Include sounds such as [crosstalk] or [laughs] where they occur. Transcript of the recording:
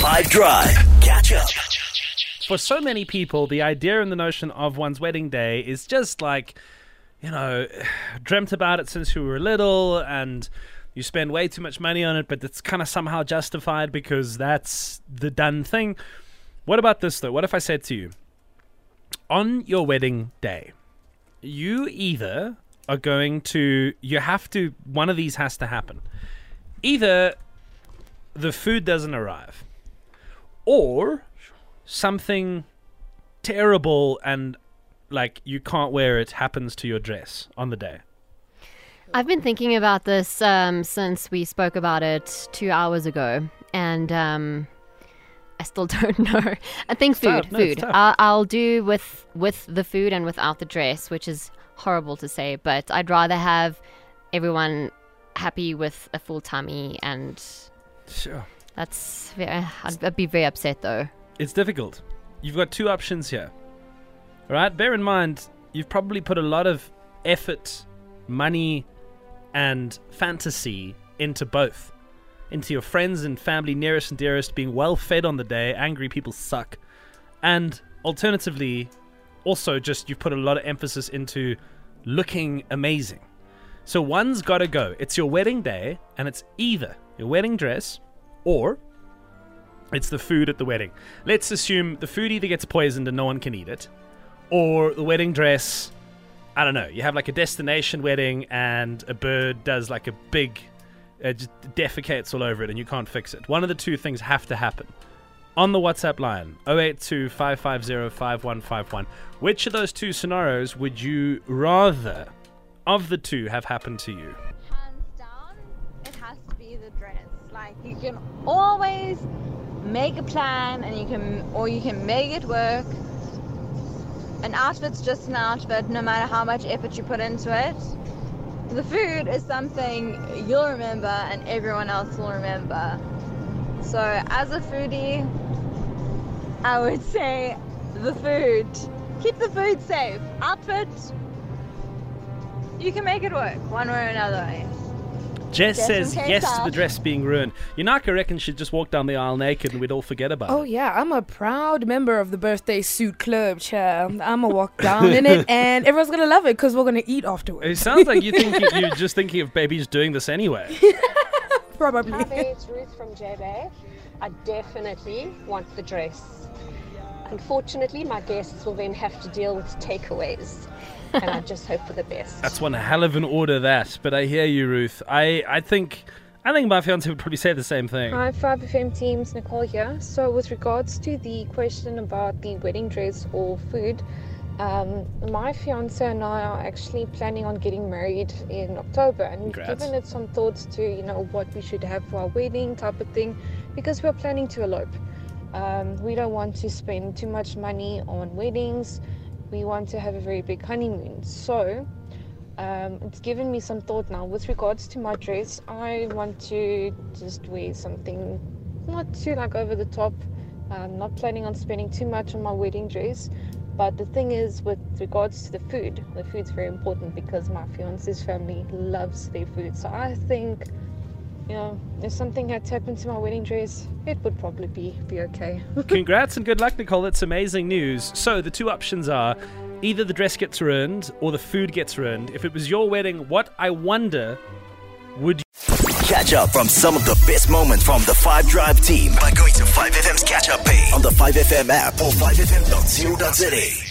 5 Drive. Catch up. For so many people, the idea and the notion of one's wedding day is just like, you know, [sighs] dreamt about it since you were little and you spend way too much money on it, but it's kind of somehow justified because that's the done thing. What about this though? What if I said to you, on your wedding day, you either are going to, you have to, one of these has to happen. Either the food doesn't arrive, or something terrible and like you can't wear it happens to your dress on the day. I've been thinking about this um, since we spoke about it two hours ago, and um, I still [laughs] don't know. I think food, tough. No, food. I'll, I'll do with with the food and without the dress, which is horrible to say, but I'd rather have everyone happy with a full tummy, and Sure. That's very, I'd, I'd be very upset though. It's difficult. You've got two options here. All right? Bear in mind, you've probably put a lot of effort, money, and fantasy into both. Into your friends and family nearest and dearest being well fed on the day. Angry people suck. And alternatively, also just you've put a lot of emphasis into looking amazing. So one's got to go. It's your wedding day, and it's either your wedding dress or it's the food at the wedding. Let's assume the food either gets poisoned and no one can eat it, or the wedding dress. I don't know. You have like a destination wedding and a bird does like a big, uh, just defecates all over it and you can't fix it. One of the two things have to happen. On the WhatsApp line 082 550 5151. Which of those two scenarios would you rather, of the two, have happened to you? Be the dress. Like you can always make a plan and you can or you can make it work. An outfit's just an outfit no matter how much effort you put into it. The food is something you'll remember and everyone else will remember. So as a foodie, I would say the food. Keep the food safe. Outfit, you can make it work one way or another. Jess Jess says and yes to the dress being ruined. Yanaka reckons she'd just walk down the aisle naked and we'd all forget about Oh it. Oh, yeah, I'm a proud member of the birthday suit club, child. [laughs] I'm gonna walk down in it, and everyone's gonna love it because we're gonna eat afterwards. It sounds like you think [laughs] you- you're just thinking of babies doing this anyway. [laughs] Probably. Hi there, it's Ruth from JBay. I definitely want the dress. Unfortunately, my guests will then have to deal with takeaways, and I just hope for the best. That's one hell of an order, that. But I hear you, Ruth. I, I think, I think my fiance would probably say the same thing. Hi, 5FM teams, Nicole here. So, with regards to the question about the wedding dress or food, um, my fiance and I are actually planning on getting married in October, and we've Congrats. given it some thoughts to you know what we should have for our wedding type of thing, because we're planning to elope. Um, we don't want to spend too much money on weddings. We want to have a very big honeymoon. So, um, it's given me some thought now. With regards to my dress, I want to just wear something not too like over the top. I'm not planning on spending too much on my wedding dress. But the thing is, with regards to the food, the food's very important because my fiance's family loves their food. So I think, you know, if something had to happen to my wedding dress, it would probably be be okay. [laughs] Congrats and good luck, Nicole. That's amazing news. So the two options are either the dress gets ruined or the food gets ruined. If it was your wedding, what I wonder would you Catch up from some of the best moments from the 5 Drive team by going to 5FM's catch up page on the 5FM app or 5FM.co.za.